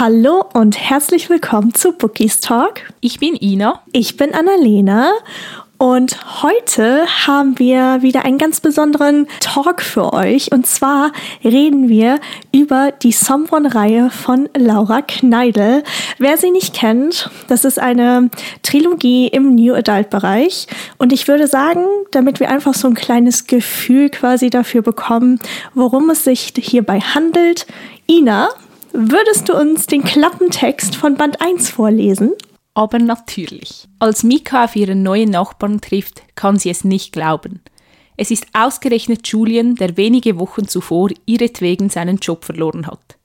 Hallo und herzlich willkommen zu Bookies Talk. Ich bin Ina. Ich bin Annalena und heute haben wir wieder einen ganz besonderen Talk für euch. Und zwar reden wir über die Someone-Reihe von Laura Kneidel. Wer sie nicht kennt, das ist eine Trilogie im New Adult-Bereich. Und ich würde sagen, damit wir einfach so ein kleines Gefühl quasi dafür bekommen, worum es sich hierbei handelt. Ina, würdest du uns den Klappentext von Band 1 vorlesen? aber natürlich. Als Mika auf ihren neuen Nachbarn trifft, kann sie es nicht glauben. Es ist ausgerechnet Julian, der wenige Wochen zuvor ihretwegen seinen Job verloren hat.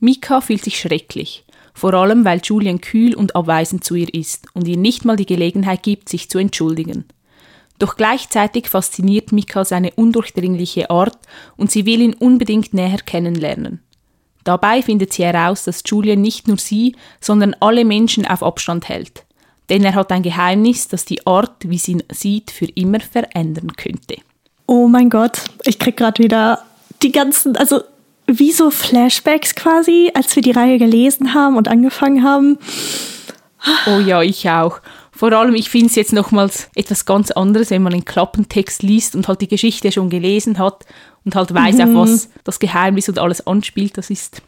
Mika fühlt sich schrecklich, vor allem weil Julian kühl und abweisend zu ihr ist und ihr nicht mal die Gelegenheit gibt, sich zu entschuldigen. Doch gleichzeitig fasziniert Mika seine undurchdringliche Art und sie will ihn unbedingt näher kennenlernen. Dabei findet sie heraus, dass Julian nicht nur sie, sondern alle Menschen auf Abstand hält. Denn er hat ein Geheimnis, das die Art, wie sie ihn sieht, für immer verändern könnte. Oh mein Gott, ich krieg gerade wieder die ganzen, also wie so Flashbacks quasi, als wir die Reihe gelesen haben und angefangen haben. Oh ja, ich auch. Vor allem, ich finde es jetzt nochmals etwas ganz anderes, wenn man einen Klappentext liest und halt die Geschichte schon gelesen hat und halt weiß, mhm. auf was das Geheimnis und alles anspielt. Das ist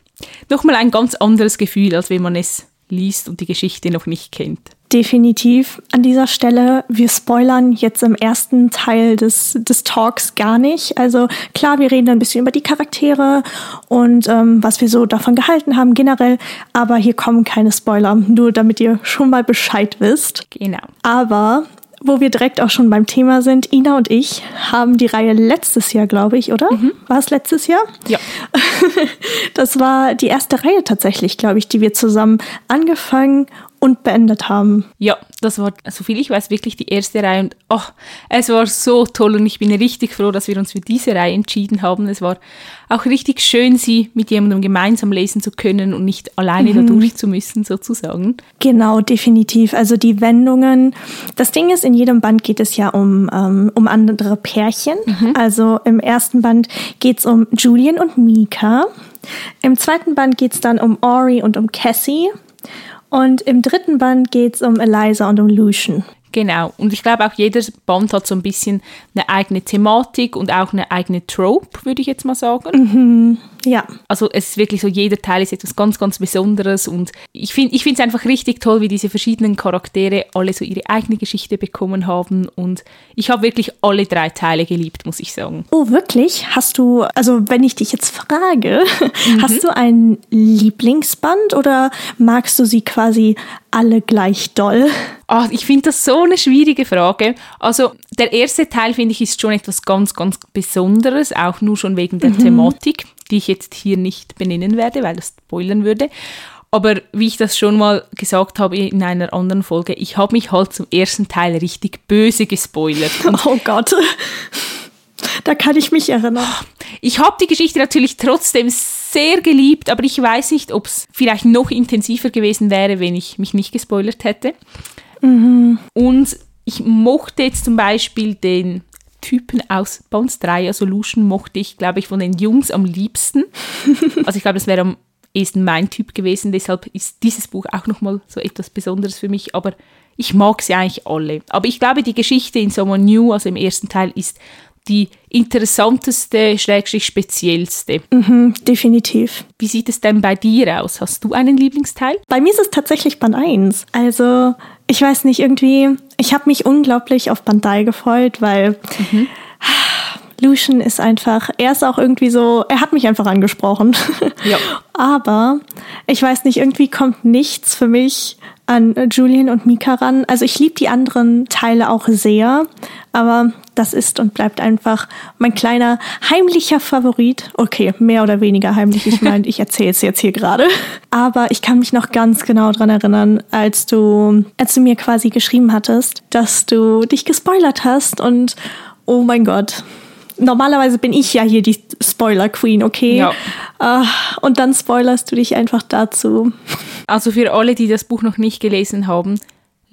nochmal ein ganz anderes Gefühl, als wenn man es liest und die Geschichte noch nicht kennt. Definitiv an dieser Stelle. Wir spoilern jetzt im ersten Teil des, des Talks gar nicht. Also klar, wir reden ein bisschen über die Charaktere und ähm, was wir so davon gehalten haben generell, aber hier kommen keine Spoiler, nur damit ihr schon mal Bescheid wisst. Genau. Aber wo wir direkt auch schon beim Thema sind, Ina und ich haben die Reihe letztes Jahr, glaube ich, oder? Mhm. War es letztes Jahr? Ja. Das war die erste Reihe tatsächlich, glaube ich, die wir zusammen angefangen und beendet haben. Ja, das war, soviel ich weiß, wirklich die erste Reihe und oh, es war so toll und ich bin richtig froh, dass wir uns für diese Reihe entschieden haben. Es war auch richtig schön, sie mit jemandem gemeinsam lesen zu können und nicht alleine mhm. da durch zu müssen, sozusagen. Genau, definitiv. Also die Wendungen. Das Ding ist, in jedem Band geht es ja um, ähm, um andere Pärchen. Mhm. Also im ersten Band geht es um Julian und Mika. Im zweiten Band geht es dann um Ori und um Cassie. Und im dritten Band geht es um Eliza und um Lucian. Genau. Und ich glaube auch jeder Band hat so ein bisschen eine eigene Thematik und auch eine eigene Trope, würde ich jetzt mal sagen. Mhm. Ja. Also es ist wirklich so, jeder Teil ist etwas ganz, ganz Besonderes und ich finde ich es einfach richtig toll, wie diese verschiedenen Charaktere alle so ihre eigene Geschichte bekommen haben und ich habe wirklich alle drei Teile geliebt, muss ich sagen. Oh, wirklich? Hast du, also wenn ich dich jetzt frage, mhm. hast du ein Lieblingsband oder magst du sie quasi alle gleich doll? Oh, ich finde das so eine schwierige Frage. Also der erste Teil finde ich ist schon etwas ganz, ganz Besonderes, auch nur schon wegen der mhm. Thematik, die ich jetzt hier nicht benennen werde, weil das spoilern würde. Aber wie ich das schon mal gesagt habe in einer anderen Folge, ich habe mich halt zum ersten Teil richtig böse gespoilert. oh Gott. Da kann ich mich erinnern. Ich habe die Geschichte natürlich trotzdem sehr geliebt, aber ich weiß nicht, ob es vielleicht noch intensiver gewesen wäre, wenn ich mich nicht gespoilert hätte. Mhm. Und ich mochte jetzt zum Beispiel den Typen aus Bones 3, also Lucian, mochte ich, glaube ich, von den Jungs am liebsten. also ich glaube, das wäre am ehesten mein Typ gewesen, deshalb ist dieses Buch auch nochmal so etwas Besonderes für mich, aber ich mag sie eigentlich alle. Aber ich glaube, die Geschichte in Someone New, also im ersten Teil, ist die interessanteste, schrägstrich speziellste. Mhm, definitiv. Wie sieht es denn bei dir aus? Hast du einen Lieblingsteil? Bei mir ist es tatsächlich Band 1. Also, ich weiß nicht, irgendwie, ich habe mich unglaublich auf Band 3 gefreut, weil mhm. Lucian ist einfach, er ist auch irgendwie so, er hat mich einfach angesprochen. Ja. Aber ich weiß nicht, irgendwie kommt nichts für mich an Julian und Mika ran. Also ich liebe die anderen Teile auch sehr, aber das ist und bleibt einfach mein kleiner heimlicher Favorit. Okay, mehr oder weniger heimlich. Ich meine, ich erzähle es jetzt hier gerade. Aber ich kann mich noch ganz genau dran erinnern, als du, als du mir quasi geschrieben hattest, dass du dich gespoilert hast und oh mein Gott, normalerweise bin ich ja hier die Spoiler Queen, okay? Ja. Uh, und dann spoilerst du dich einfach dazu. Also für alle, die das Buch noch nicht gelesen haben,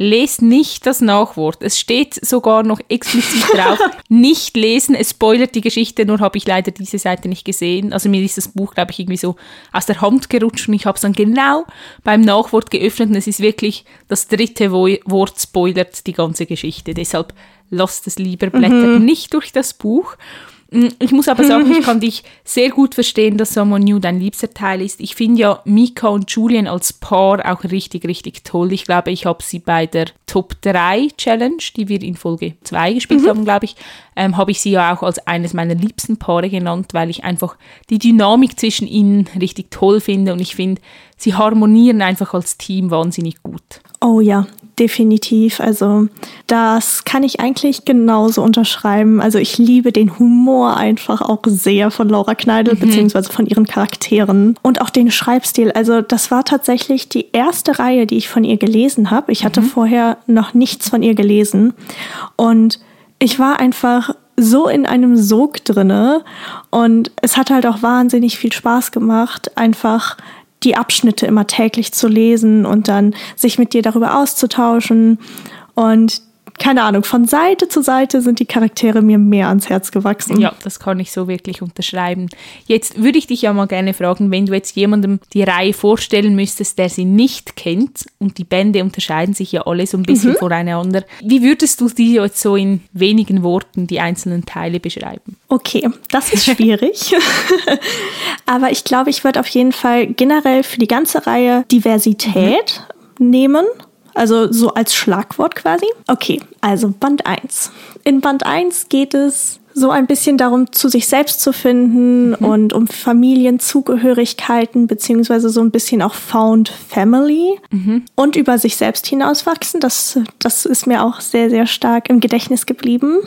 lest nicht das Nachwort. Es steht sogar noch explizit drauf, nicht lesen. Es spoilert die Geschichte, nur habe ich leider diese Seite nicht gesehen. Also mir ist das Buch, glaube ich, irgendwie so aus der Hand gerutscht und ich habe es dann genau beim Nachwort geöffnet und es ist wirklich das dritte Wort spoilert die ganze Geschichte. Deshalb lasst es lieber, blättert mhm. nicht durch das Buch. Mm, ich muss aber sagen, ich kann dich sehr gut verstehen, dass Someone New dein liebster Teil ist. Ich finde ja Mika und Julian als Paar auch richtig, richtig toll. Ich glaube, ich habe sie bei der Top 3 Challenge, die wir in Folge 2 gespielt mhm. haben, glaube ich, ähm, habe ich sie ja auch als eines meiner liebsten Paare genannt, weil ich einfach die Dynamik zwischen ihnen richtig toll finde und ich finde, sie harmonieren einfach als Team wahnsinnig gut. Oh ja, definitiv. Also das kann ich eigentlich genauso unterschreiben. Also ich liebe den Humor einfach auch sehr von Laura Kneidel, mhm. beziehungsweise von ihren Charakteren und auch den Schreibstil. Also das war tatsächlich die erste Reihe, die ich von ihr gelesen habe. Ich hatte mhm. vorher noch nichts von ihr gelesen und ich war einfach so in einem Sog drinne und es hat halt auch wahnsinnig viel Spaß gemacht, einfach die Abschnitte immer täglich zu lesen und dann sich mit dir darüber auszutauschen. Und keine Ahnung, von Seite zu Seite sind die Charaktere mir mehr ans Herz gewachsen. Ja, das kann ich so wirklich unterschreiben. Jetzt würde ich dich ja mal gerne fragen, wenn du jetzt jemandem die Reihe vorstellen müsstest, der sie nicht kennt, und die Bände unterscheiden sich ja alle so ein bisschen mhm. voneinander, wie würdest du die jetzt so in wenigen Worten die einzelnen Teile beschreiben? Okay, das ist schwierig. Aber ich glaube, ich würde auf jeden Fall generell für die ganze Reihe Diversität mhm. nehmen also so als Schlagwort quasi. Okay, also Band 1. In Band 1 geht es so ein bisschen darum, zu sich selbst zu finden mhm. und um Familienzugehörigkeiten, beziehungsweise so ein bisschen auch Found Family mhm. und über sich selbst hinauswachsen. Das, das ist mir auch sehr, sehr stark im Gedächtnis geblieben.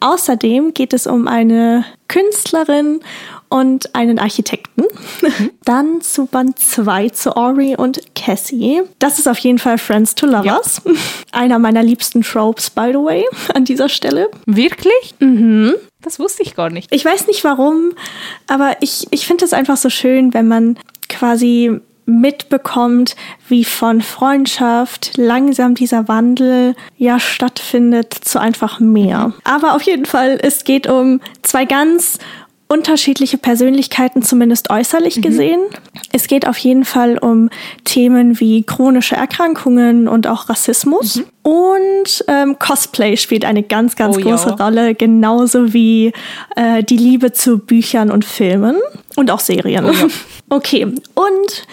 Außerdem geht es um eine Künstlerin und einen Architekten. Mhm. Dann zu Band 2 zu Ori und Cassie. Das ist auf jeden Fall Friends to Lovers. Ja. Einer meiner liebsten Tropes, by the way, an dieser Stelle. Wirklich? Mhm. Das wusste ich gar nicht. Ich weiß nicht warum, aber ich, ich finde es einfach so schön, wenn man quasi mitbekommt, wie von Freundschaft langsam dieser Wandel ja stattfindet zu einfach mehr. Aber auf jeden Fall, es geht um zwei ganz unterschiedliche Persönlichkeiten, zumindest äußerlich mhm. gesehen. Es geht auf jeden Fall um Themen wie chronische Erkrankungen und auch Rassismus. Mhm. Und ähm, Cosplay spielt eine ganz, ganz oh, große ja. Rolle, genauso wie äh, die Liebe zu Büchern und Filmen und auch Serien. Oh, ja. Okay, und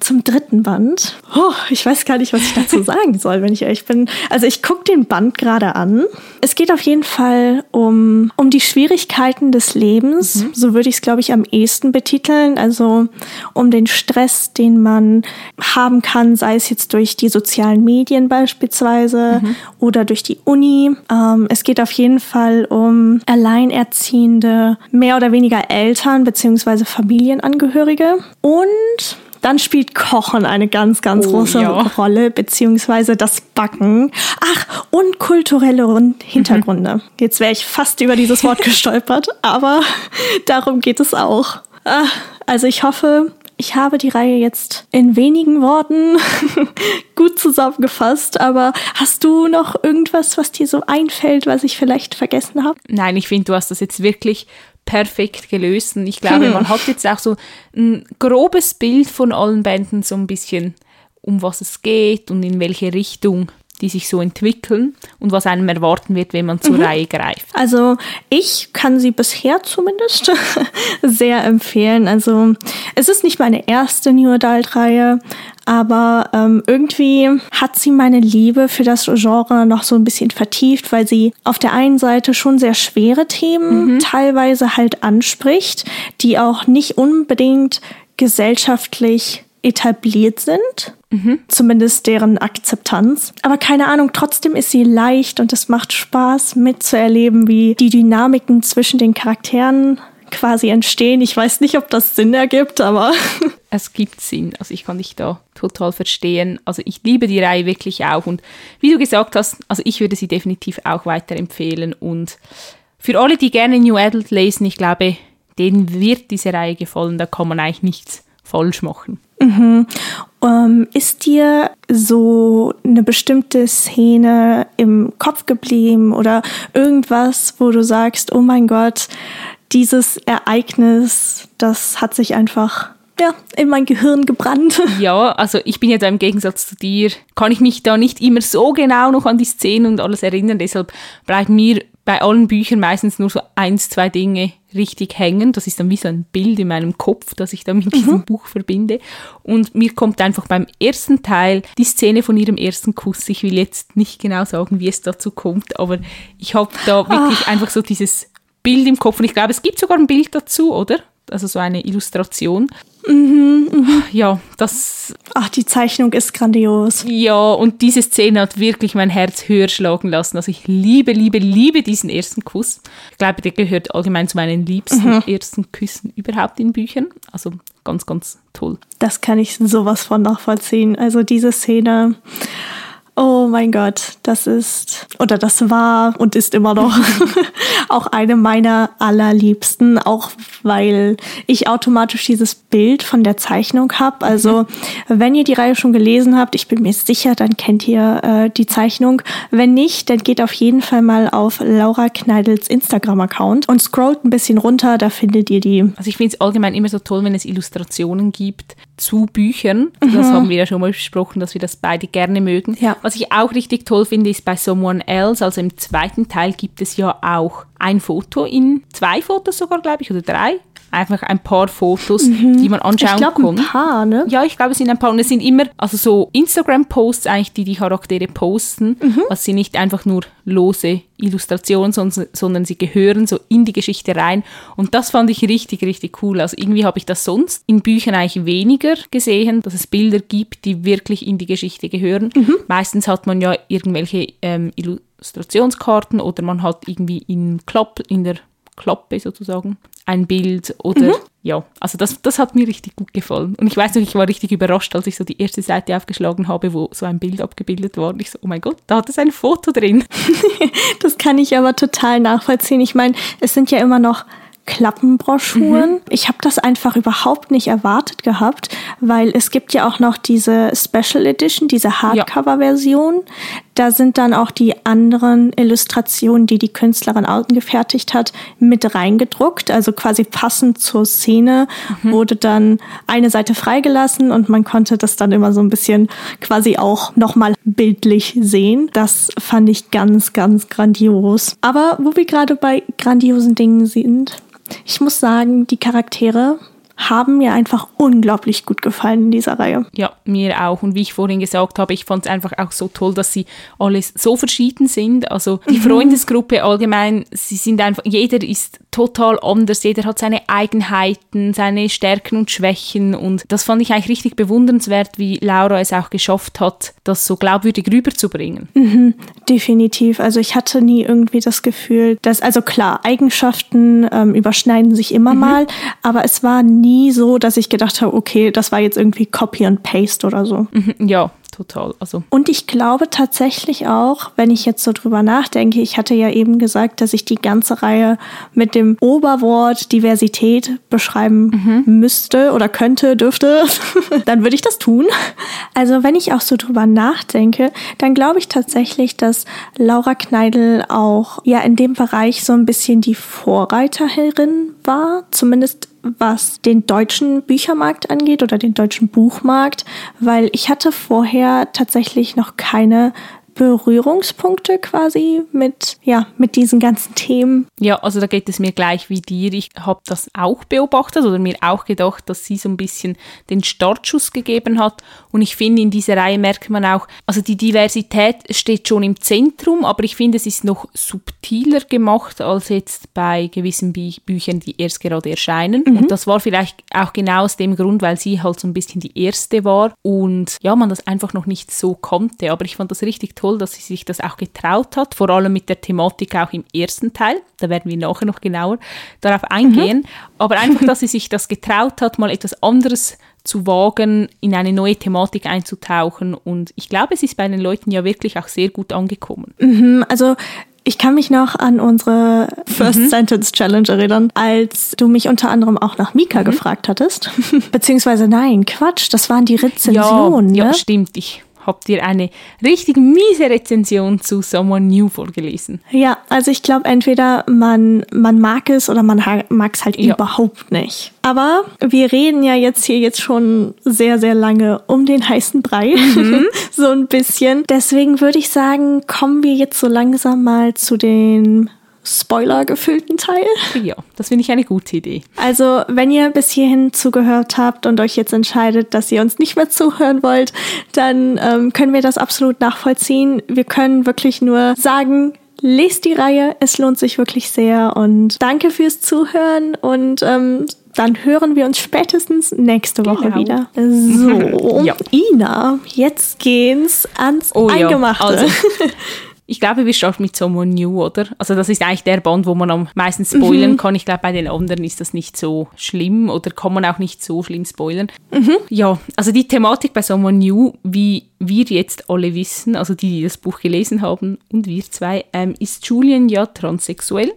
zum dritten Band. Oh, ich weiß gar nicht, was ich dazu sagen soll, wenn ich ehrlich bin. Also ich gucke den Band gerade an. Es geht auf jeden Fall um, um die Schwierigkeiten des Lebens. Mhm. So würde ich es, glaube ich, am ehesten betiteln. Also um den Stress, den man haben kann, sei es jetzt durch die sozialen Medien beispielsweise mhm. oder durch die Uni. Ähm, es geht auf jeden Fall um alleinerziehende, mehr oder weniger Eltern beziehungsweise Familienangehörige. Und dann spielt Kochen eine ganz, ganz oh, große ja. Rolle, beziehungsweise das Backen. Ach, und kulturelle Hintergründe. Mhm. Jetzt wäre ich fast über dieses Wort gestolpert, aber darum geht es auch. Ah, also ich hoffe, ich habe die Reihe jetzt in wenigen Worten gut zusammengefasst, aber hast du noch irgendwas, was dir so einfällt, was ich vielleicht vergessen habe? Nein, ich finde, du hast das jetzt wirklich perfekt gelöst. Und ich glaube, hm. man hat jetzt auch so ein grobes Bild von allen Bänden, so ein bisschen, um was es geht und in welche Richtung die sich so entwickeln und was einem erwarten wird, wenn man zur mhm. Reihe greift. Also ich kann sie bisher zumindest sehr empfehlen. Also es ist nicht meine erste New Adult-Reihe, aber ähm, irgendwie hat sie meine Liebe für das Genre noch so ein bisschen vertieft, weil sie auf der einen Seite schon sehr schwere Themen mhm. teilweise halt anspricht, die auch nicht unbedingt gesellschaftlich etabliert sind. Mhm. Zumindest deren Akzeptanz. Aber keine Ahnung, trotzdem ist sie leicht und es macht Spaß mitzuerleben, wie die Dynamiken zwischen den Charakteren quasi entstehen. Ich weiß nicht, ob das Sinn ergibt, aber. Es gibt Sinn. Also ich kann dich da total verstehen. Also ich liebe die Reihe wirklich auch. Und wie du gesagt hast, also ich würde sie definitiv auch weiterempfehlen. Und für alle, die gerne New Adult lesen, ich glaube, denen wird diese Reihe gefallen. Da kann man eigentlich nichts falsch machen. Mhm. Ähm, ist dir so eine bestimmte Szene im Kopf geblieben oder irgendwas, wo du sagst, oh mein Gott, dieses Ereignis, das hat sich einfach ja, in mein Gehirn gebrannt. Ja, also ich bin ja da im Gegensatz zu dir, kann ich mich da nicht immer so genau noch an die Szenen und alles erinnern. Deshalb bleiben mir bei allen Büchern meistens nur so eins, zwei Dinge richtig hängen. Das ist dann wie so ein Bild in meinem Kopf, das ich da mit diesem mhm. Buch verbinde. Und mir kommt einfach beim ersten Teil die Szene von ihrem ersten Kuss. Ich will jetzt nicht genau sagen, wie es dazu kommt, aber ich habe da wirklich Ach. einfach so dieses Bild im Kopf und ich glaube, es gibt sogar ein Bild dazu, oder? Also so eine Illustration. Mhm, mh. Ja, das. Ach, die Zeichnung ist grandios. Ja, und diese Szene hat wirklich mein Herz höher schlagen lassen. Also ich liebe, liebe, liebe diesen ersten Kuss. Ich glaube, der gehört allgemein zu meinen liebsten mhm. ersten Küssen überhaupt in Büchern. Also ganz, ganz toll. Das kann ich sowas von nachvollziehen. Also diese Szene. Oh mein Gott, das ist oder das war und ist immer noch auch eine meiner allerliebsten, auch weil ich automatisch dieses Bild von der Zeichnung habe. Also wenn ihr die Reihe schon gelesen habt, ich bin mir sicher, dann kennt ihr äh, die Zeichnung. Wenn nicht, dann geht auf jeden Fall mal auf Laura Kneidels Instagram-Account und scrollt ein bisschen runter, da findet ihr die. Also ich finde es allgemein immer so toll, wenn es Illustrationen gibt zu Büchern. Mhm. Das haben wir ja schon mal besprochen, dass wir das beide gerne mögen. Ja. Was ich auch richtig toll finde, ist bei Someone Else, also im zweiten Teil gibt es ja auch ein Foto in zwei Fotos sogar, glaube ich, oder drei einfach ein paar Fotos, mhm. die man anschauen ich glaub, kann. Ein paar, ne? Ja, ich glaube, es sind ein paar. Und es sind immer, also so Instagram-Posts eigentlich, die die Charaktere posten. Mhm. Also sie nicht einfach nur lose Illustrationen, sondern, sondern sie gehören so in die Geschichte rein. Und das fand ich richtig, richtig cool. Also irgendwie habe ich das sonst in Büchern eigentlich weniger gesehen, dass es Bilder gibt, die wirklich in die Geschichte gehören. Mhm. Meistens hat man ja irgendwelche ähm, Illustrationskarten oder man hat irgendwie in Klapp, in der Klappe sozusagen ein Bild oder mhm. ja, also das, das hat mir richtig gut gefallen. Und ich weiß noch, ich war richtig überrascht, als ich so die erste Seite aufgeschlagen habe, wo so ein Bild abgebildet war. Und ich so, oh mein Gott, da hat es ein Foto drin. das kann ich aber total nachvollziehen. Ich meine, es sind ja immer noch Klappenbroschüren. Mhm. Ich habe das einfach überhaupt nicht erwartet gehabt, weil es gibt ja auch noch diese Special Edition, diese Hardcover-Version. Da sind dann auch die anderen Illustrationen, die die Künstlerin angefertigt hat, mit reingedruckt. Also quasi passend zur Szene mhm. wurde dann eine Seite freigelassen und man konnte das dann immer so ein bisschen quasi auch nochmal bildlich sehen. Das fand ich ganz, ganz grandios. Aber wo wir gerade bei grandiosen Dingen sind, ich muss sagen, die Charaktere haben mir einfach unglaublich gut gefallen in dieser Reihe. Ja, mir auch. Und wie ich vorhin gesagt habe, ich fand es einfach auch so toll, dass sie alles so verschieden sind. Also die mhm. Freundesgruppe allgemein, sie sind einfach, jeder ist total anders, jeder hat seine Eigenheiten, seine Stärken und Schwächen. Und das fand ich eigentlich richtig bewundernswert, wie Laura es auch geschafft hat, das so glaubwürdig rüberzubringen. Mhm, definitiv. Also ich hatte nie irgendwie das Gefühl, dass, also klar, Eigenschaften ähm, überschneiden sich immer mhm. mal, aber es war nie so, dass ich gedacht habe, okay, das war jetzt irgendwie Copy and Paste oder so. Mhm, ja, total. Also. Und ich glaube tatsächlich auch, wenn ich jetzt so drüber nachdenke, ich hatte ja eben gesagt, dass ich die ganze Reihe mit dem Oberwort Diversität beschreiben mhm. müsste oder könnte, dürfte, dann würde ich das tun. Also wenn ich auch so drüber nachdenke, dann glaube ich tatsächlich, dass Laura Kneidel auch ja in dem Bereich so ein bisschen die Vorreiterin war, zumindest was den deutschen Büchermarkt angeht oder den deutschen Buchmarkt, weil ich hatte vorher tatsächlich noch keine Berührungspunkte quasi mit, ja, mit diesen ganzen Themen? Ja, also da geht es mir gleich wie dir. Ich habe das auch beobachtet oder mir auch gedacht, dass sie so ein bisschen den Startschuss gegeben hat. Und ich finde, in dieser Reihe merkt man auch, also die Diversität steht schon im Zentrum, aber ich finde, es ist noch subtiler gemacht als jetzt bei gewissen Bü Büchern, die erst gerade erscheinen. Mhm. Und das war vielleicht auch genau aus dem Grund, weil sie halt so ein bisschen die erste war und ja, man das einfach noch nicht so konnte. Aber ich fand das richtig toll toll, dass sie sich das auch getraut hat, vor allem mit der Thematik auch im ersten Teil. Da werden wir nachher noch genauer darauf eingehen. Mhm. Aber einfach, dass sie sich das getraut hat, mal etwas anderes zu wagen, in eine neue Thematik einzutauchen. Und ich glaube, es ist bei den Leuten ja wirklich auch sehr gut angekommen. Mhm, also Ich kann mich noch an unsere First mhm. Sentence Challenge erinnern, als du mich unter anderem auch nach Mika mhm. gefragt hattest. Beziehungsweise nein, Quatsch, das waren die Rezensionen. Ja, ne? ja stimmt. Ich habt ihr eine richtig miese Rezension zu Someone New vorgelesen. Ja, also ich glaube, entweder man, man mag es oder man mag es halt ja. überhaupt nicht. Aber wir reden ja jetzt hier jetzt schon sehr, sehr lange um den heißen Brei. Mhm. so ein bisschen. Deswegen würde ich sagen, kommen wir jetzt so langsam mal zu den Spoiler gefüllten Teil. Ja, das finde ich eine gute Idee. Also, wenn ihr bis hierhin zugehört habt und euch jetzt entscheidet, dass ihr uns nicht mehr zuhören wollt, dann ähm, können wir das absolut nachvollziehen. Wir können wirklich nur sagen, lest die Reihe, es lohnt sich wirklich sehr und danke fürs Zuhören und ähm, dann hören wir uns spätestens nächste Woche genau. wieder. So, ja. Ina, jetzt geht's ans oh, Eingemachte. Ja. Also. Ich glaube, wir starten mit Someone New, oder? Also das ist eigentlich der Band, wo man am meisten spoilern mhm. kann. Ich glaube, bei den anderen ist das nicht so schlimm oder kann man auch nicht so schlimm spoilern. Mhm. Ja, also die Thematik bei Someone New, wie wir jetzt alle wissen, also die, die das Buch gelesen haben und wir zwei, ähm, ist Julian ja transsexuell.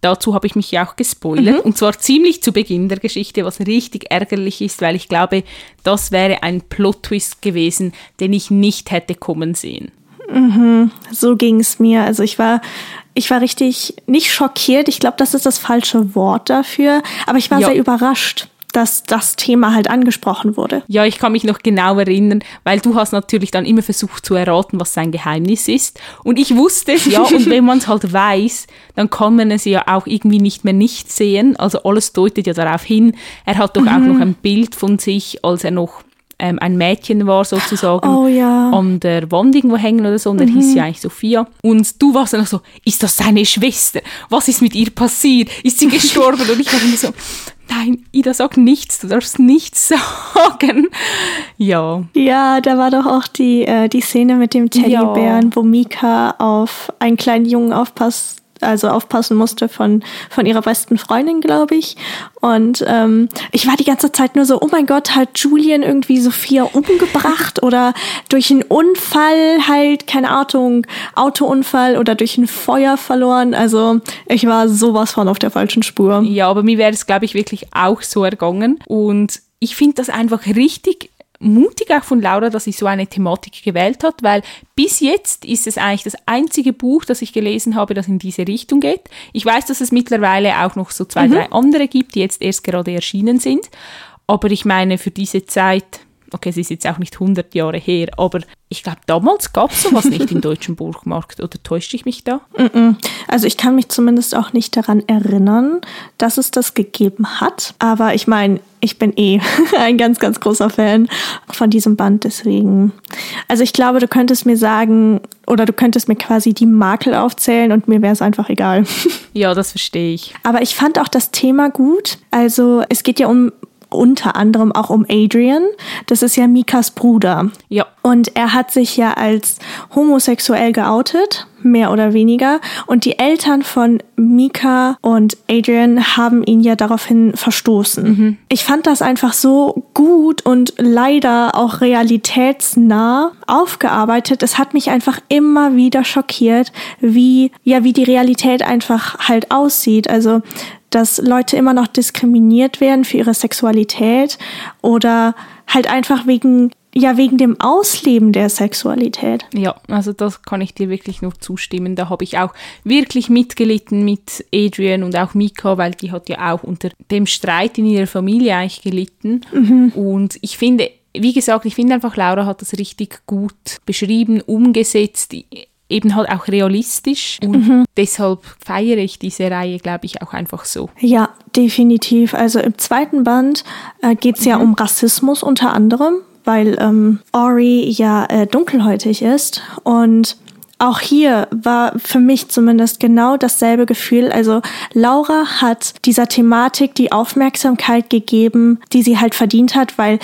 Dazu habe ich mich ja auch gespoilert. Mhm. Und zwar ziemlich zu Beginn der Geschichte, was richtig ärgerlich ist, weil ich glaube, das wäre ein Plot-Twist gewesen, den ich nicht hätte kommen sehen. Mhm, so ging es mir. Also ich war, ich war richtig nicht schockiert. Ich glaube, das ist das falsche Wort dafür. Aber ich war ja. sehr überrascht dass das Thema halt angesprochen wurde. Ja, ich kann mich noch genau erinnern, weil du hast natürlich dann immer versucht zu erraten, was sein Geheimnis ist. Und ich wusste es ja, und wenn man es halt weiß, dann kann man es ja auch irgendwie nicht mehr nicht sehen. Also alles deutet ja darauf hin. Er hat doch mhm. auch noch ein Bild von sich, als er noch ähm, ein Mädchen war sozusagen oh, ja. an der Wand irgendwo hängen oder so und mhm. er hieß ja eigentlich Sophia und du warst dann so, ist das seine Schwester? Was ist mit ihr passiert? Ist sie gestorben? und ich war immer so, nein, Ida, sag nichts, du darfst nichts sagen. Ja. Ja, da war doch auch die, äh, die Szene mit dem Teddybären, ja. wo Mika auf einen kleinen Jungen aufpasst also aufpassen musste von, von ihrer besten Freundin, glaube ich. Und ähm, ich war die ganze Zeit nur so, oh mein Gott, hat Julian irgendwie Sophia umgebracht oder durch einen Unfall halt, keine Ahnung, Autounfall oder durch ein Feuer verloren. Also ich war sowas von auf der falschen Spur. Ja, aber mir wäre es, glaube ich, wirklich auch so ergangen. Und ich finde das einfach richtig mutig auch von Laura, dass sie so eine Thematik gewählt hat, weil bis jetzt ist es eigentlich das einzige Buch, das ich gelesen habe, das in diese Richtung geht. Ich weiß, dass es mittlerweile auch noch so zwei, mhm. drei andere gibt, die jetzt erst gerade erschienen sind. Aber ich meine, für diese Zeit okay, es ist jetzt auch nicht 100 Jahre her, aber ich glaube, damals gab es sowas nicht im deutschen Buchmarkt. Oder täuschte ich mich da? Also ich kann mich zumindest auch nicht daran erinnern, dass es das gegeben hat. Aber ich meine, ich bin eh ein ganz, ganz großer Fan von diesem Band, deswegen. Also ich glaube, du könntest mir sagen, oder du könntest mir quasi die Makel aufzählen und mir wäre es einfach egal. Ja, das verstehe ich. Aber ich fand auch das Thema gut. Also es geht ja um unter anderem auch um Adrian. Das ist ja Mikas Bruder. Ja. Und er hat sich ja als homosexuell geoutet, mehr oder weniger. Und die Eltern von Mika und Adrian haben ihn ja daraufhin verstoßen. Mhm. Ich fand das einfach so gut und leider auch realitätsnah aufgearbeitet. Es hat mich einfach immer wieder schockiert, wie, ja, wie die Realität einfach halt aussieht. Also, dass Leute immer noch diskriminiert werden für ihre Sexualität oder halt einfach wegen ja wegen dem Ausleben der Sexualität. Ja, also das kann ich dir wirklich nur zustimmen. Da habe ich auch wirklich mitgelitten mit Adrian und auch Mika, weil die hat ja auch unter dem Streit in ihrer Familie eigentlich gelitten. Mhm. Und ich finde, wie gesagt, ich finde einfach, Laura hat das richtig gut beschrieben, umgesetzt eben halt auch realistisch und mhm. deshalb feiere ich diese Reihe, glaube ich, auch einfach so. Ja, definitiv. Also im zweiten Band äh, geht es mhm. ja um Rassismus unter anderem, weil ähm, Ori ja äh, dunkelhäutig ist und auch hier war für mich zumindest genau dasselbe Gefühl. Also Laura hat dieser Thematik die Aufmerksamkeit gegeben, die sie halt verdient hat, weil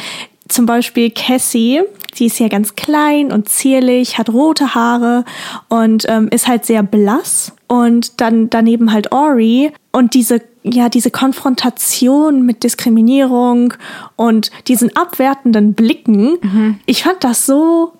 zum Beispiel Cassie, sie ist ja ganz klein und zierlich, hat rote Haare und ähm, ist halt sehr blass. Und dann daneben halt Ori und diese ja, diese Konfrontation mit Diskriminierung und diesen abwertenden Blicken, mhm. ich fand das so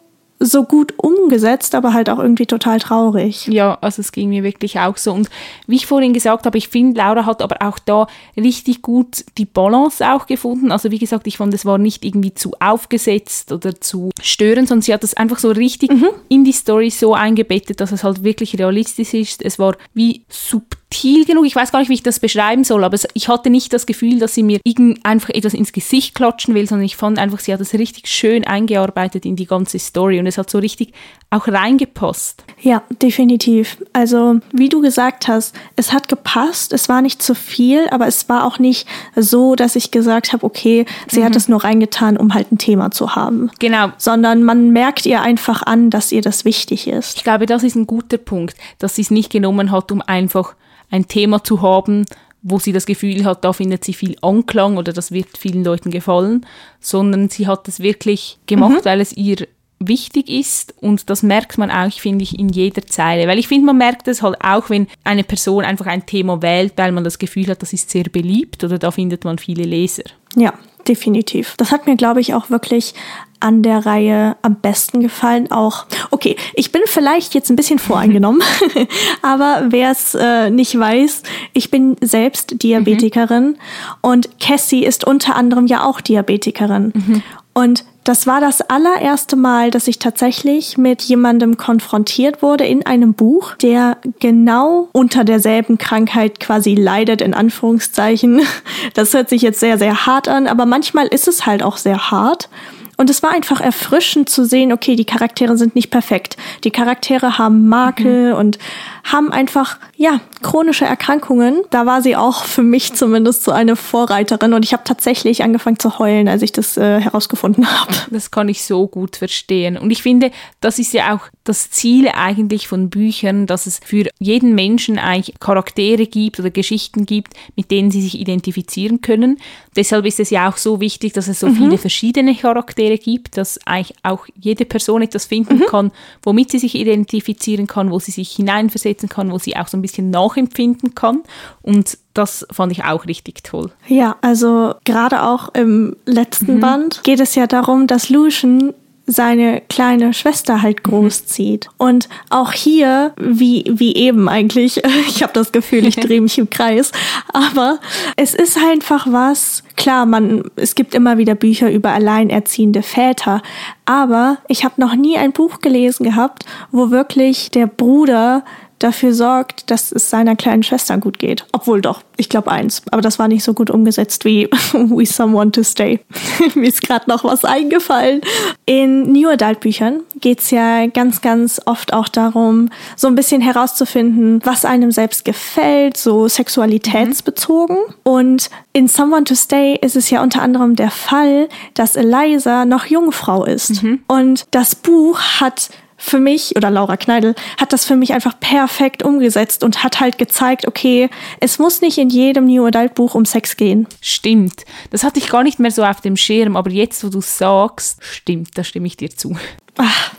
so gut umgesetzt, aber halt auch irgendwie total traurig. Ja, also es ging mir wirklich auch so. Und wie ich vorhin gesagt habe, ich finde, Laura hat aber auch da richtig gut die Balance auch gefunden. Also wie gesagt, ich fand, es war nicht irgendwie zu aufgesetzt oder zu störend, sondern sie hat das einfach so richtig mhm. in die Story so eingebettet, dass es halt wirklich realistisch ist. Es war wie subtil genug. Ich weiß gar nicht, wie ich das beschreiben soll, aber ich hatte nicht das Gefühl, dass sie mir einfach etwas ins Gesicht klatschen will, sondern ich fand einfach, sie hat das richtig schön eingearbeitet in die ganze Story und es hat so richtig auch reingepasst. Ja, definitiv. Also, wie du gesagt hast, es hat gepasst, es war nicht zu viel, aber es war auch nicht so, dass ich gesagt habe, okay, sie mhm. hat es nur reingetan, um halt ein Thema zu haben. Genau. Sondern man merkt ihr einfach an, dass ihr das wichtig ist. Ich glaube, das ist ein guter Punkt, dass sie es nicht genommen hat, um einfach ein Thema zu haben, wo sie das Gefühl hat, da findet sie viel Anklang oder das wird vielen Leuten gefallen, sondern sie hat es wirklich gemacht, mhm. weil es ihr wichtig ist und das merkt man auch, finde ich, in jeder Zeile. Weil ich finde, man merkt es halt auch, wenn eine Person einfach ein Thema wählt, weil man das Gefühl hat, das ist sehr beliebt oder da findet man viele Leser. Ja, definitiv. Das hat mir, glaube ich, auch wirklich an der Reihe am besten gefallen. Auch, okay, ich bin vielleicht jetzt ein bisschen voreingenommen, aber wer es äh, nicht weiß, ich bin selbst Diabetikerin mhm. und Cassie ist unter anderem ja auch Diabetikerin. Mhm. Und das war das allererste Mal, dass ich tatsächlich mit jemandem konfrontiert wurde in einem Buch, der genau unter derselben Krankheit quasi leidet, in Anführungszeichen. Das hört sich jetzt sehr, sehr hart an, aber manchmal ist es halt auch sehr hart. Und es war einfach erfrischend zu sehen, okay, die Charaktere sind nicht perfekt. Die Charaktere haben Makel mhm. und haben einfach, ja, chronische Erkrankungen. Da war sie auch für mich zumindest so eine Vorreiterin und ich habe tatsächlich angefangen zu heulen, als ich das äh, herausgefunden habe. Das kann ich so gut verstehen. Und ich finde, das ist ja auch das Ziel eigentlich von Büchern, dass es für jeden Menschen eigentlich Charaktere gibt oder Geschichten gibt, mit denen sie sich identifizieren können. Deshalb ist es ja auch so wichtig, dass es so mhm. viele verschiedene Charaktere gibt, dass eigentlich auch jede Person etwas finden mhm. kann, womit sie sich identifizieren kann, wo sie sich hineinversetzen kann, wo sie auch so ein bisschen nachempfinden kann. Und das fand ich auch richtig toll. Ja, also gerade auch im letzten mhm. Band geht es ja darum, dass Lucian seine kleine Schwester halt mhm. großzieht. Mhm. Und auch hier, wie, wie eben eigentlich, ich habe das Gefühl, ich drehe mich im Kreis, aber es ist einfach was, klar, man, es gibt immer wieder Bücher über alleinerziehende Väter, aber ich habe noch nie ein Buch gelesen gehabt, wo wirklich der Bruder dafür sorgt, dass es seiner kleinen Schwester gut geht. Obwohl doch, ich glaube eins. Aber das war nicht so gut umgesetzt wie We Someone to Stay. Mir ist gerade noch was eingefallen. In New Adult Büchern geht es ja ganz, ganz oft auch darum, so ein bisschen herauszufinden, was einem selbst gefällt, so sexualitätsbezogen. Und in Someone to Stay ist es ja unter anderem der Fall, dass Eliza noch Jungfrau ist. Mhm. Und das Buch hat für mich, oder Laura Kneidel, hat das für mich einfach perfekt umgesetzt und hat halt gezeigt, okay, es muss nicht in jedem New Adult Buch um Sex gehen. Stimmt. Das hatte ich gar nicht mehr so auf dem Schirm, aber jetzt, wo du sagst, stimmt, da stimme ich dir zu. Ach,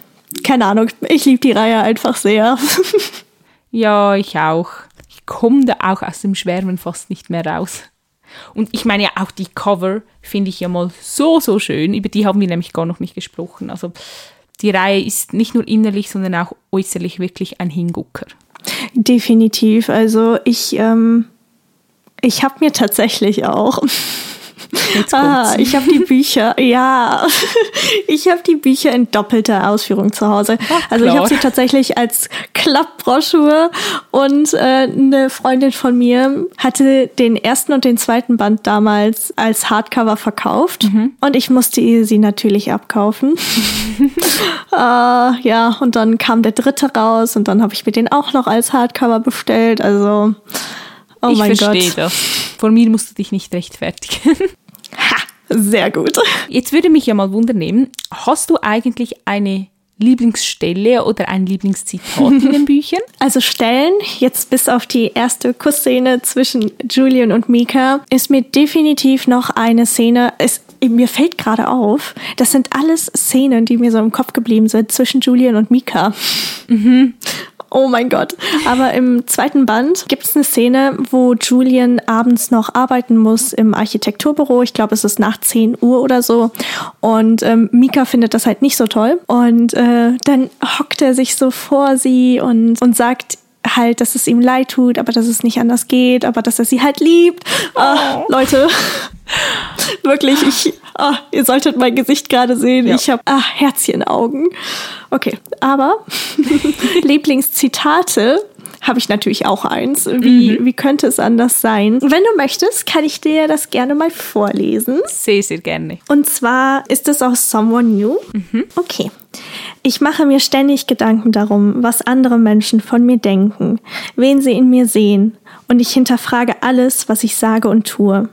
keine Ahnung, ich liebe die Reihe einfach sehr. ja, ich auch. Ich komme da auch aus dem Schwärmen fast nicht mehr raus. Und ich meine ja auch die Cover finde ich ja mal so, so schön. Über die haben wir nämlich gar noch nicht gesprochen. Also die Reihe ist nicht nur innerlich, sondern auch äußerlich wirklich ein Hingucker. Definitiv. Also ich, ähm, ich habe mir tatsächlich auch Ah, ich habe die Bücher, ja, ich habe die Bücher in doppelter Ausführung zu Hause. Ach, also ich habe sie tatsächlich als Klappbroschur und äh, eine Freundin von mir hatte den ersten und den zweiten Band damals als Hardcover verkauft mhm. und ich musste sie natürlich abkaufen. äh, ja, und dann kam der dritte raus und dann habe ich mir den auch noch als Hardcover bestellt. Also Oh ich verstehe das. Von mir musst du dich nicht rechtfertigen. Sehr gut. Jetzt würde mich ja mal wundern hast du eigentlich eine Lieblingsstelle oder ein Lieblingszitat in den Büchern? Also Stellen, jetzt bis auf die erste Kussszene zwischen Julian und Mika, ist mir definitiv noch eine Szene, es, mir fällt gerade auf, das sind alles Szenen, die mir so im Kopf geblieben sind zwischen Julian und Mika. Mhm. Oh mein Gott. Aber im zweiten Band gibt es eine Szene, wo Julian abends noch arbeiten muss im Architekturbüro. Ich glaube, es ist nach 10 Uhr oder so. Und ähm, Mika findet das halt nicht so toll. Und äh, dann hockt er sich so vor sie und, und sagt, halt, dass es ihm leid tut, aber dass es nicht anders geht, aber dass er sie halt liebt. Oh. Leute, wirklich, ich, oh, ihr solltet mein Gesicht gerade sehen. Ja. Ich habe ah, Herzchenaugen. Okay, aber Lieblingszitate habe ich natürlich auch eins. Wie, mhm. wie könnte es anders sein? Wenn du möchtest, kann ich dir das gerne mal vorlesen. Sehr, sehr gerne. Und zwar ist es aus Someone New. Mhm. Okay. Ich mache mir ständig Gedanken darum, was andere Menschen von mir denken, wen sie in mir sehen, und ich hinterfrage alles, was ich sage und tue,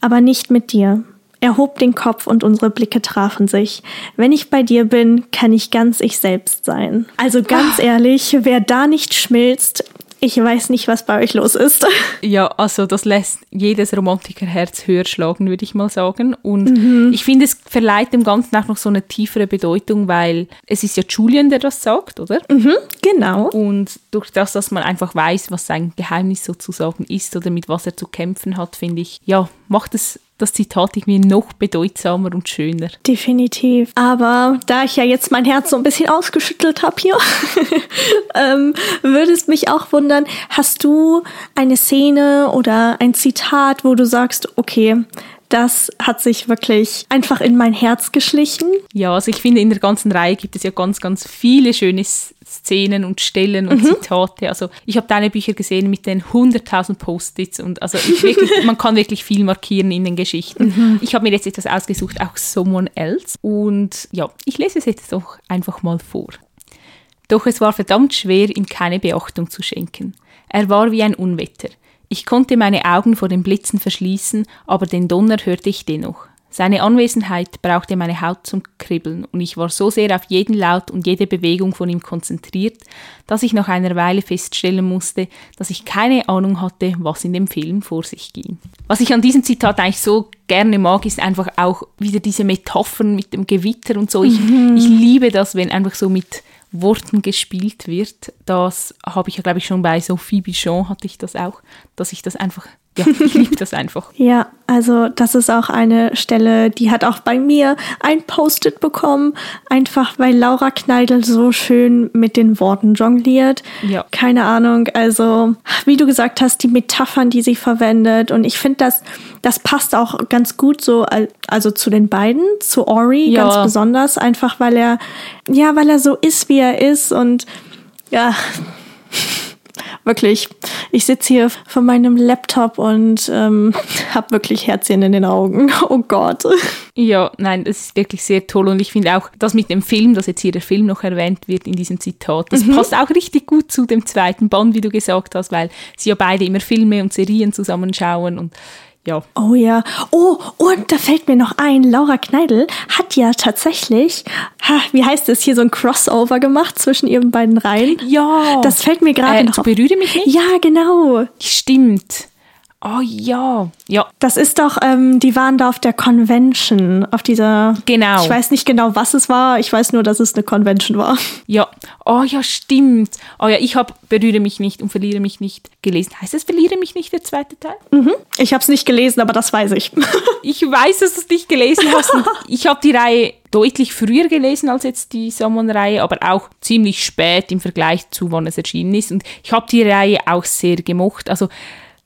aber nicht mit dir. Er hob den Kopf und unsere Blicke trafen sich. Wenn ich bei dir bin, kann ich ganz ich selbst sein. Also ganz ah. ehrlich, wer da nicht schmilzt, ich weiß nicht, was bei euch los ist. Ja, also das lässt jedes Romantikerherz höher schlagen, würde ich mal sagen. Und mhm. ich finde, es verleiht dem Ganzen auch noch so eine tiefere Bedeutung, weil es ist ja Julian, der das sagt, oder? Mhm, genau. Und durch das, dass man einfach weiß, was sein Geheimnis sozusagen ist oder mit was er zu kämpfen hat, finde ich, ja, macht es das Zitat irgendwie noch bedeutsamer und schöner. Definitiv. Aber da ich ja jetzt mein Herz so ein bisschen ausgeschüttelt habe hier, ähm, würde es mich auch wundern, hast du eine Szene oder ein Zitat, wo du sagst, okay, das hat sich wirklich einfach in mein Herz geschlichen. Ja, also ich finde, in der ganzen Reihe gibt es ja ganz, ganz viele schöne Szenen und Stellen und mhm. Zitate. Also ich habe deine Bücher gesehen mit den 100.000 Post-its und also wirklich, man kann wirklich viel markieren in den Geschichten. Mhm. Ich habe mir jetzt etwas ausgesucht, auch Someone Else. Und ja, ich lese es jetzt doch einfach mal vor. Doch es war verdammt schwer, ihm keine Beachtung zu schenken. Er war wie ein Unwetter. Ich konnte meine Augen vor den Blitzen verschließen, aber den Donner hörte ich dennoch. Seine Anwesenheit brauchte meine Haut zum Kribbeln, und ich war so sehr auf jeden Laut und jede Bewegung von ihm konzentriert, dass ich nach einer Weile feststellen musste, dass ich keine Ahnung hatte, was in dem Film vor sich ging. Was ich an diesem Zitat eigentlich so gerne mag, ist einfach auch wieder diese Metaphern mit dem Gewitter und so. Ich, mhm. ich liebe das, wenn einfach so mit Worten gespielt wird. Das habe ich ja, glaube ich, schon bei Sophie Bichon hatte ich das auch, dass ich das einfach ja, ich liebe das einfach. ja, also das ist auch eine Stelle, die hat auch bei mir ein Post-it bekommen, einfach weil Laura Kneidel so schön mit den Worten jongliert. Ja. Keine Ahnung, also wie du gesagt hast, die Metaphern, die sie verwendet und ich finde, das, das passt auch ganz gut so, also zu den beiden, zu Ori ja. ganz besonders, einfach weil er, ja, weil er so ist, wie er ist und ja, wirklich, ich sitze hier vor meinem Laptop und ähm, habe wirklich Herzchen in den Augen. Oh Gott. Ja, nein, das ist wirklich sehr toll. Und ich finde auch, das mit dem Film, dass jetzt hier der Film noch erwähnt wird in diesem Zitat, das mhm. passt auch richtig gut zu dem zweiten Band, wie du gesagt hast, weil sie ja beide immer Filme und Serien zusammenschauen und ja. Oh ja. Oh, und da fällt mir noch ein, Laura Kneidel hat ja tatsächlich, ha, wie heißt es, hier so ein Crossover gemacht zwischen ihren beiden Reihen. Ja. Das fällt mir gerade äh, noch. Berühre mich nicht? Ja, genau. Stimmt. Oh ja, ja. Das ist doch, ähm, die waren da auf der Convention, auf dieser. Genau. Ich weiß nicht genau, was es war. Ich weiß nur, dass es eine Convention war. Ja. Oh ja, stimmt. Oh ja, ich habe berühre mich nicht und verliere mich nicht gelesen. Heißt es verliere mich nicht der zweite Teil? Mhm. Ich habe es nicht gelesen, aber das weiß ich. ich weiß, dass du es nicht gelesen hast. ich habe die Reihe deutlich früher gelesen als jetzt die Sommern-Reihe, aber auch ziemlich spät im Vergleich zu wann es erschienen ist. Und ich habe die Reihe auch sehr gemocht. Also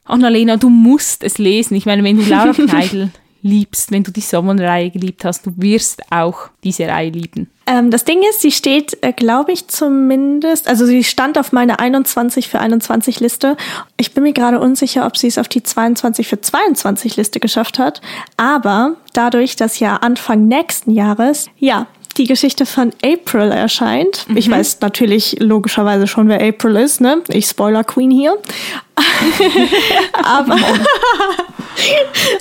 Annalena, du musst es lesen. Ich meine, wenn du Laura Kneidl liebst, wenn du die Sommerreihe geliebt hast, du wirst auch diese Reihe lieben. Ähm, das Ding ist, sie steht, äh, glaube ich, zumindest, also sie stand auf meiner 21 für 21 Liste. Ich bin mir gerade unsicher, ob sie es auf die 22 für 22 Liste geschafft hat. Aber dadurch, dass ja Anfang nächsten Jahres, ja, die Geschichte von April erscheint. Mhm. Ich weiß natürlich logischerweise schon, wer April ist, ne? Ich Spoiler Queen hier. aber,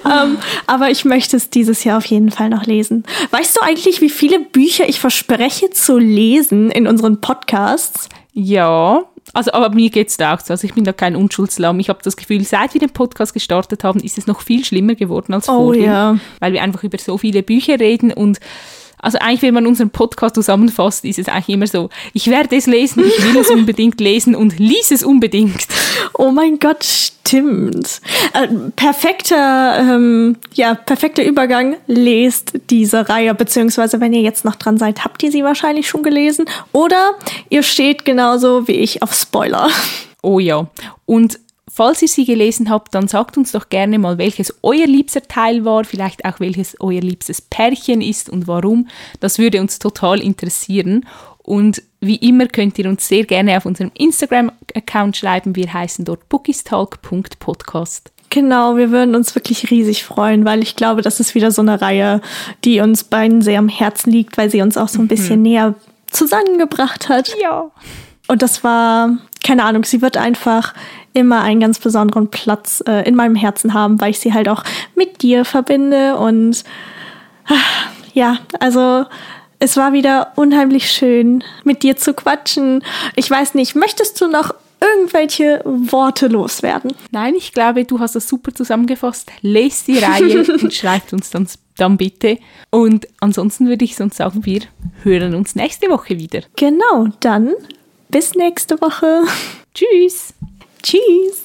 um, aber ich möchte es dieses Jahr auf jeden Fall noch lesen. Weißt du eigentlich, wie viele Bücher ich verspreche zu lesen in unseren Podcasts? Ja, also aber mir geht es da auch so. Also ich bin da kein Unschuldslamm. Ich habe das Gefühl, seit wir den Podcast gestartet haben, ist es noch viel schlimmer geworden als oh, vorher. Ja. Weil wir einfach über so viele Bücher reden und Also eigentlich, wenn man unseren Podcast zusammenfasst, ist es eigentlich immer so, ich werde es lesen, ich will es unbedingt lesen und lies es unbedingt. Oh mein Gott, stimmt. Äh, perfekter, ähm, ja, perfekter Übergang. Lest diese Reihe, beziehungsweise wenn ihr jetzt noch dran seid, habt ihr sie wahrscheinlich schon gelesen. Oder ihr steht genauso wie ich auf Spoiler. Oh ja. Und falls ihr sie gelesen habt, dann sagt uns doch gerne mal, welches euer liebster Teil war, vielleicht auch welches euer liebstes Pärchen ist und warum. Das würde uns total interessieren. Und wie immer könnt ihr uns sehr gerne auf unserem Instagram-Account schreiben. Wir heißen dort bookistalk.podcast. Genau, wir würden uns wirklich riesig freuen, weil ich glaube, das ist wieder so eine Reihe, die uns beiden sehr am Herzen liegt, weil sie uns auch so ein bisschen mhm. näher zusammengebracht hat. Ja. Und das war, keine Ahnung, sie wird einfach immer einen ganz besonderen Platz äh, in meinem Herzen haben, weil ich sie halt auch mit dir verbinde. Und ach, ja, also es war wieder unheimlich schön, mit dir zu quatschen. Ich weiß nicht, möchtest du noch irgendwelche Worte loswerden? Nein, ich glaube, du hast das super zusammengefasst. Lest die Reihe und schreibt uns dann, dann bitte. Und ansonsten würde ich sonst sagen, wir hören uns nächste Woche wieder. Genau, dann bis nächste Woche. Tschüss. Tschüss.